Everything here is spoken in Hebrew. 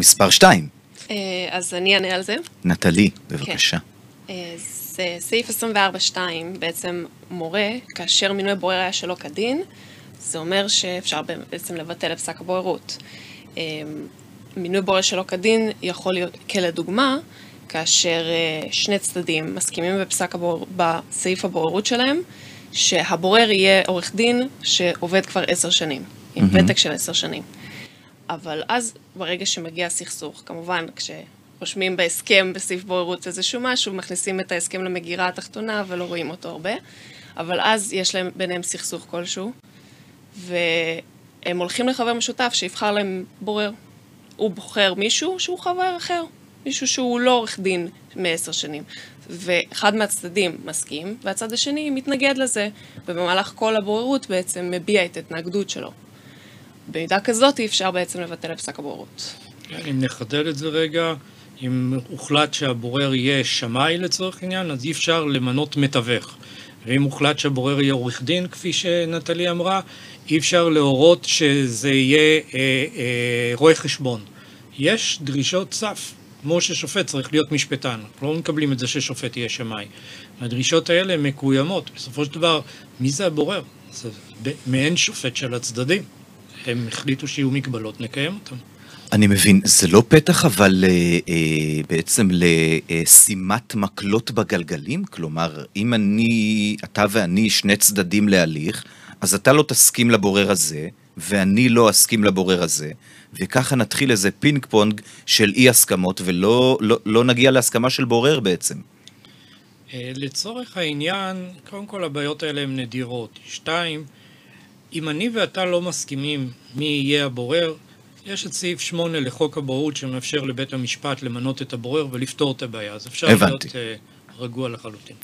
מספר 2. אה, אז אני אענה על זה. נטלי, בבקשה. אה, זה סעיף 24.2 בעצם מורה, כאשר מינוי בורר היה שלא כדין, זה אומר שאפשר בעצם לבטל את פסק הבוררות. אה, מינוי בורר שלא כדין יכול להיות, כלדוגמה, כאשר שני צדדים מסכימים בפסק הבור... בסעיף הבוררות שלהם, שהבורר יהיה עורך דין שעובד כבר עשר שנים, עם מהמם. ותק של עשר שנים. אבל אז, ברגע שמגיע הסכסוך, כמובן, כשרושמים בהסכם, בסעיף בוררות איזשהו משהו, מכניסים את ההסכם למגירה התחתונה ולא רואים אותו הרבה, אבל אז יש להם ביניהם סכסוך כלשהו, והם הולכים לחבר משותף שיבחר להם בורר. הוא בוחר מישהו שהוא חבר אחר, מישהו שהוא לא עורך דין מעשר שנים. ואחד מהצדדים מסכים, והצד השני מתנגד לזה, ובמהלך כל הבוררות בעצם מביע את ההתנגדות שלו. במידה כזאת אי אפשר בעצם לבטל את פסק הבוררות. אם נחדד את זה רגע, אם הוחלט שהבורר יהיה שמאי לצורך עניין, אז אי אפשר למנות מתווך. ואם הוחלט שהבורר יהיה עורך דין, כפי שנטלי אמרה, אי אפשר להורות שזה יהיה אה, אה, רואה חשבון. יש דרישות סף, כמו ששופט צריך להיות משפטן. אנחנו לא מקבלים את זה ששופט יהיה שמאי. הדרישות האלה מקוימות. בסופו של דבר, מי זה הבורר? זה מעין שופט של הצדדים. הם החליטו שיהיו מגבלות, נקיים אותן. אני מבין, זה לא פתח אבל אה, אה, בעצם לשימת מקלות בגלגלים? כלומר, אם אני, אתה ואני שני צדדים להליך, אז אתה לא תסכים לבורר הזה, ואני לא אסכים לבורר הזה, וככה נתחיל איזה פינג פונג של אי הסכמות, ולא לא, לא נגיע להסכמה של בורר בעצם. אה, לצורך העניין, קודם כל הבעיות האלה הן נדירות. שתיים, אם אני ואתה לא מסכימים מי יהיה הבורר, יש את סעיף 8 לחוק הבוררות שמאפשר לבית המשפט למנות את הבורר ולפתור את הבעיה. אז אפשר הבנתי. להיות אה, רגוע לחלוטין.